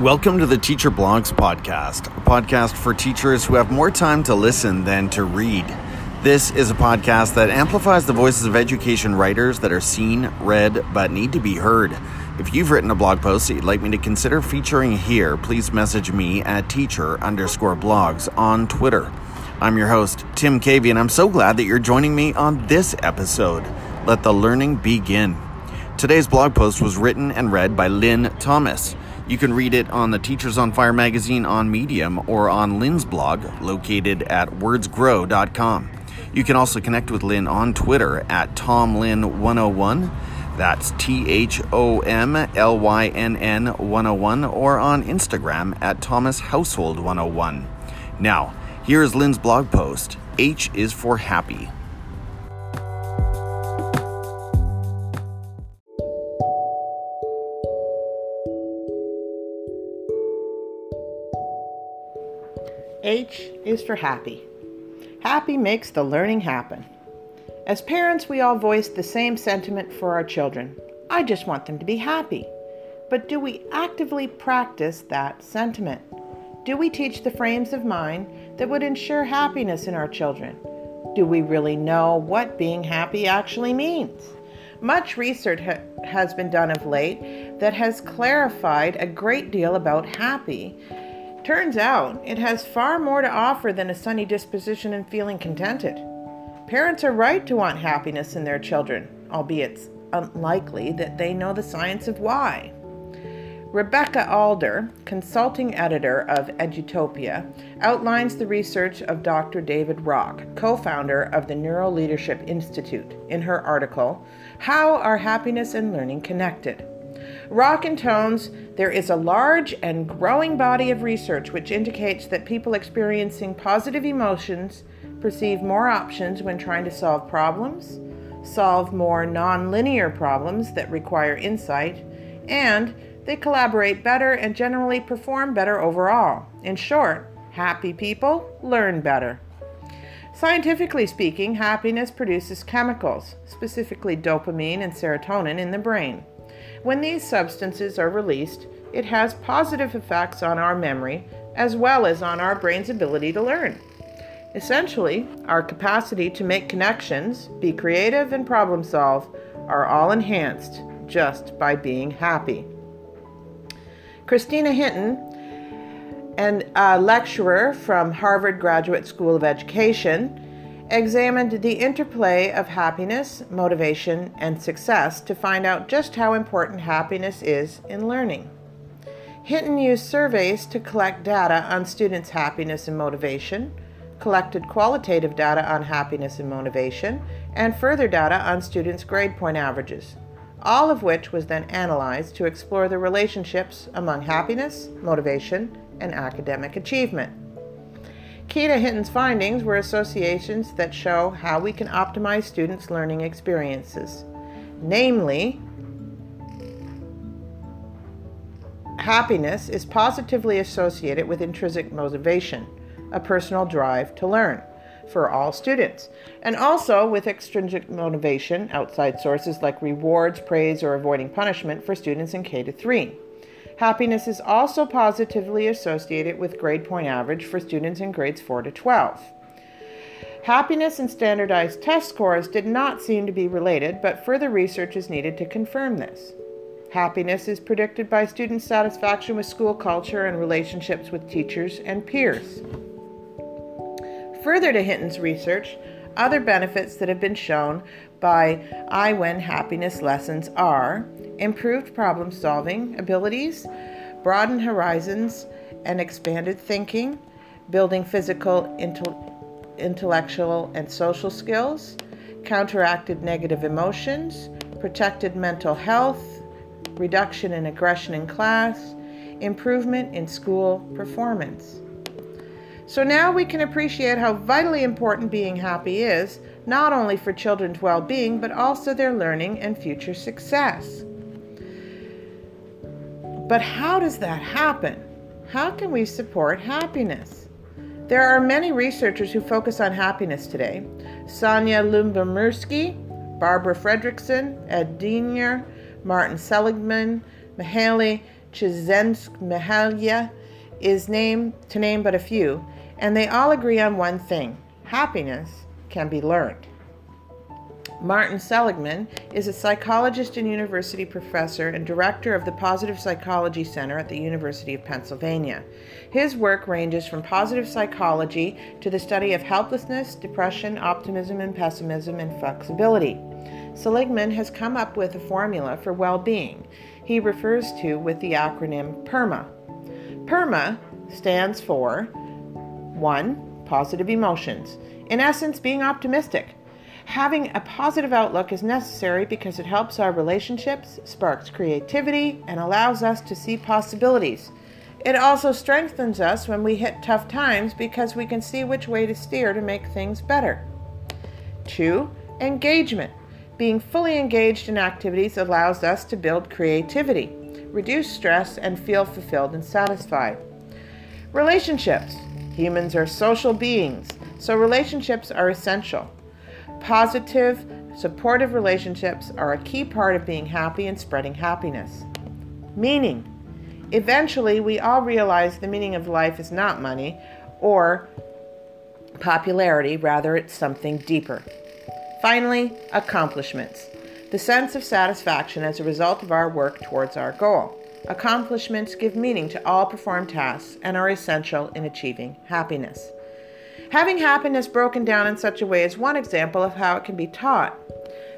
Welcome to the Teacher Blogs Podcast, a podcast for teachers who have more time to listen than to read. This is a podcast that amplifies the voices of education writers that are seen, read, but need to be heard. If you've written a blog post that you'd like me to consider featuring here, please message me at teacher underscore blogs on Twitter. I'm your host, Tim Cavey, and I'm so glad that you're joining me on this episode. Let the learning begin. Today's blog post was written and read by Lynn Thomas. You can read it on the Teachers on Fire magazine on Medium or on Lynn's blog located at wordsgrow.com. You can also connect with Lynn on Twitter at ThomLynn101. That's T H O M L Y N N 101 or on Instagram at Thomas Household 101. Now, here is Lynn's blog post H is for happy. H is for happy. Happy makes the learning happen. As parents, we all voice the same sentiment for our children. I just want them to be happy. But do we actively practice that sentiment? Do we teach the frames of mind that would ensure happiness in our children? Do we really know what being happy actually means? Much research ha- has been done of late that has clarified a great deal about happy Turns out it has far more to offer than a sunny disposition and feeling contented. Parents are right to want happiness in their children, albeit it's unlikely that they know the science of why. Rebecca Alber, consulting editor of Edutopia, outlines the research of Dr. David Rock, co founder of the Neuro Leadership Institute, in her article, How Are Happiness and Learning Connected? Rock and Tones, there is a large and growing body of research which indicates that people experiencing positive emotions perceive more options when trying to solve problems, solve more non-linear problems that require insight, and they collaborate better and generally perform better overall. In short, happy people learn better. Scientifically speaking, happiness produces chemicals, specifically dopamine and serotonin, in the brain. When these substances are released, it has positive effects on our memory as well as on our brain's ability to learn. Essentially, our capacity to make connections, be creative, and problem solve are all enhanced just by being happy. Christina Hinton, and a uh, lecturer from Harvard Graduate School of Education, examined the interplay of happiness, motivation, and success to find out just how important happiness is in learning. Hinton used surveys to collect data on students' happiness and motivation, collected qualitative data on happiness and motivation, and further data on students' grade point averages, all of which was then analyzed to explore the relationships among happiness, motivation, and academic achievement. Key to Hinton's findings were associations that show how we can optimize students' learning experiences. Namely, happiness is positively associated with intrinsic motivation, a personal drive to learn for all students, and also with extrinsic motivation, outside sources like rewards, praise, or avoiding punishment for students in K 3. Happiness is also positively associated with grade point average for students in grades 4 to 12. Happiness and standardized test scores did not seem to be related, but further research is needed to confirm this. Happiness is predicted by student satisfaction with school culture and relationships with teachers and peers. Further to Hinton's research, other benefits that have been shown by IWIN happiness lessons are improved problem solving abilities, broadened horizons and expanded thinking, building physical, intellectual, and social skills, counteracted negative emotions, protected mental health, reduction in aggression in class, improvement in school performance. So now we can appreciate how vitally important being happy is, not only for children's well being, but also their learning and future success. But how does that happen? How can we support happiness? There are many researchers who focus on happiness today Sonia Lyubomirsky, Barbara Fredrickson, Ed Diener, Martin Seligman, Mihaly Csikszentmihalyi is named to name but a few, and they all agree on one thing happiness can be learned. Martin Seligman is a psychologist and university professor and director of the Positive Psychology Center at the University of Pennsylvania. His work ranges from positive psychology to the study of helplessness, depression, optimism and pessimism, and flexibility. Seligman has come up with a formula for well being he refers to with the acronym PERMA. PERMA stands for 1. Positive emotions. In essence, being optimistic. Having a positive outlook is necessary because it helps our relationships, sparks creativity, and allows us to see possibilities. It also strengthens us when we hit tough times because we can see which way to steer to make things better. 2. Engagement. Being fully engaged in activities allows us to build creativity, reduce stress, and feel fulfilled and satisfied. Relationships. Humans are social beings, so relationships are essential. Positive, supportive relationships are a key part of being happy and spreading happiness. Meaning. Eventually, we all realize the meaning of life is not money or popularity, rather, it's something deeper. Finally, accomplishments. The sense of satisfaction as a result of our work towards our goal. Accomplishments give meaning to all performed tasks and are essential in achieving happiness. Having happiness broken down in such a way is one example of how it can be taught.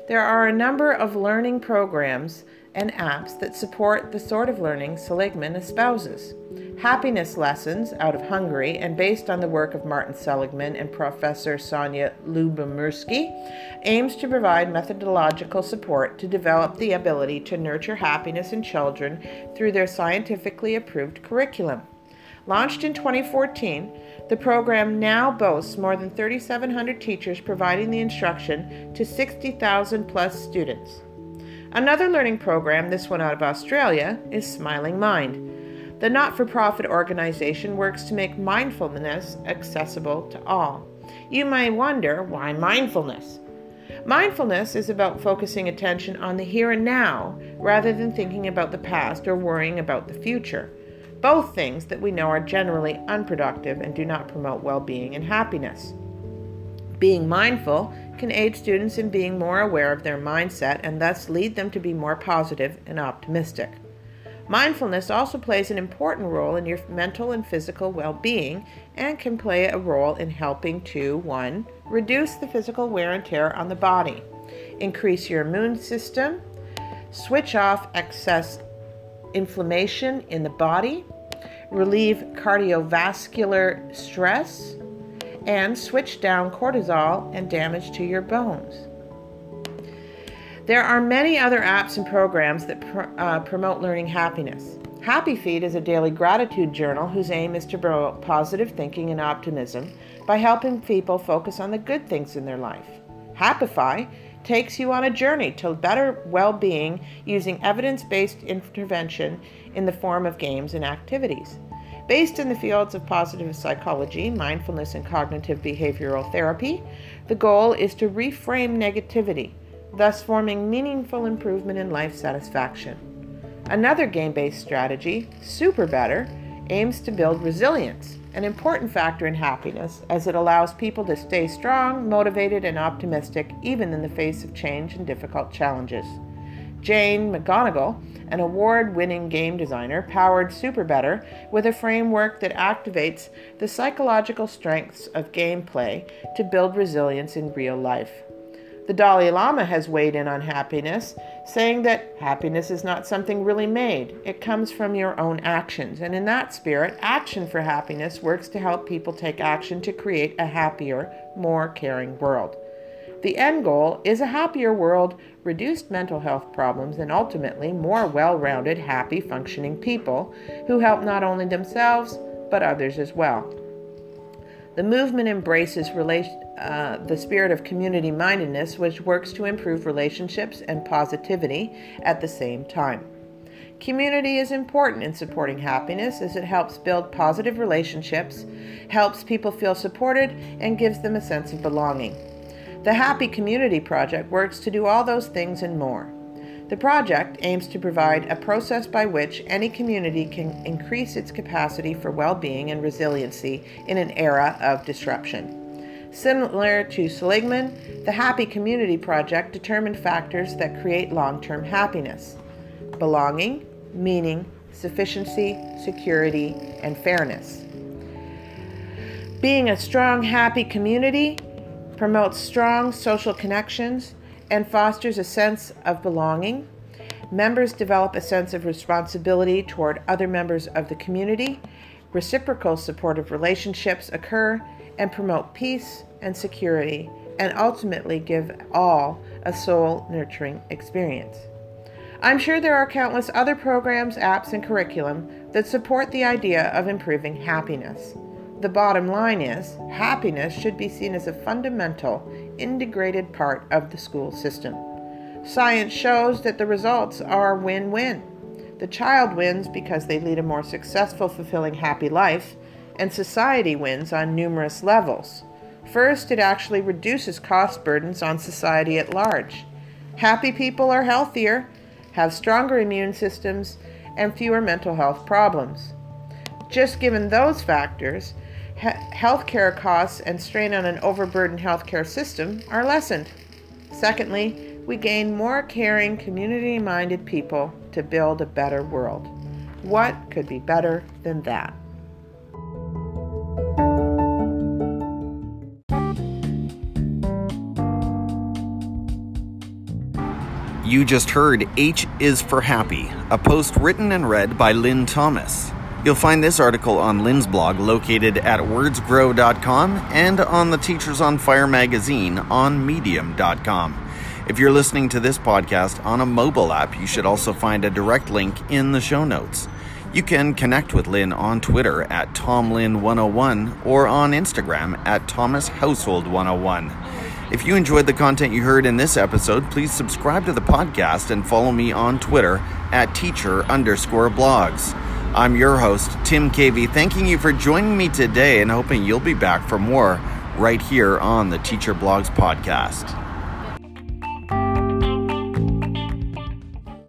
There are a number of learning programs and apps that support the sort of learning Seligman espouses. Happiness Lessons out of Hungary and based on the work of Martin Seligman and Professor Sonia Lyubomirsky aims to provide methodological support to develop the ability to nurture happiness in children through their scientifically approved curriculum. Launched in 2014, the program now boasts more than 3,700 teachers providing the instruction to 60,000 plus students. Another learning program, this one out of Australia, is Smiling Mind. The not for profit organization works to make mindfulness accessible to all. You may wonder why mindfulness? Mindfulness is about focusing attention on the here and now rather than thinking about the past or worrying about the future both things that we know are generally unproductive and do not promote well being and happiness. Being mindful can aid students in being more aware of their mindset and thus lead them to be more positive and optimistic. Mindfulness also plays an important role in your mental and physical well being and can play a role in helping to 1. Reduce the physical wear and tear on the body, increase your immune system, switch off excess inflammation in the body, relieve cardiovascular stress, and switch down cortisol and damage to your bones. There are many other apps and programs that pr- uh, promote learning happiness. Happy Feed is a daily gratitude journal whose aim is to promote positive thinking and optimism by helping people focus on the good things in their life. Happify takes you on a journey to better well being using evidence based intervention in the form of games and activities. Based in the fields of positive psychology, mindfulness, and cognitive behavioral therapy, the goal is to reframe negativity, thus forming meaningful improvement in life satisfaction. Another game based strategy, Super Better, aims to build resilience an important factor in happiness as it allows people to stay strong, motivated, and optimistic even in the face of change and difficult challenges. Jane McGonigal, an award winning game designer, powered Super Better with a framework that activates the psychological strengths of gameplay to build resilience in real life. The Dalai Lama has weighed in on happiness, saying that happiness is not something really made. It comes from your own actions. And in that spirit, Action for Happiness works to help people take action to create a happier, more caring world. The end goal is a happier world, reduced mental health problems, and ultimately more well rounded, happy, functioning people who help not only themselves, but others as well. The movement embraces uh, the spirit of community mindedness, which works to improve relationships and positivity at the same time. Community is important in supporting happiness as it helps build positive relationships, helps people feel supported, and gives them a sense of belonging. The Happy Community Project works to do all those things and more. The project aims to provide a process by which any community can increase its capacity for well being and resiliency in an era of disruption. Similar to Seligman, the Happy Community Project determined factors that create long term happiness belonging, meaning, sufficiency, security, and fairness. Being a strong, happy community promotes strong social connections and fosters a sense of belonging. Members develop a sense of responsibility toward other members of the community. Reciprocal supportive relationships occur and promote peace and security, and ultimately give all a soul nurturing experience. I'm sure there are countless other programs, apps, and curriculum that support the idea of improving happiness. The bottom line is happiness should be seen as a fundamental, integrated part of the school system. Science shows that the results are win win. The child wins because they lead a more successful, fulfilling, happy life, and society wins on numerous levels. First, it actually reduces cost burdens on society at large. Happy people are healthier, have stronger immune systems, and fewer mental health problems. Just given those factors, healthcare costs and strain on an overburdened healthcare system are lessened. Secondly, we gain more caring, community minded people to build a better world. What could be better than that? You just heard H is for Happy, a post written and read by Lynn Thomas. You'll find this article on Lynn's blog located at wordsgrow.com and on the Teachers on Fire magazine on medium.com. If you're listening to this podcast on a mobile app, you should also find a direct link in the show notes. You can connect with Lynn on Twitter at ThomLynn101 or on Instagram at ThomasHousehold101. If you enjoyed the content you heard in this episode, please subscribe to the podcast and follow me on Twitter at teacher underscore blogs. I'm your host, Tim Cavey, thanking you for joining me today and hoping you'll be back for more right here on the Teacher Blogs podcast.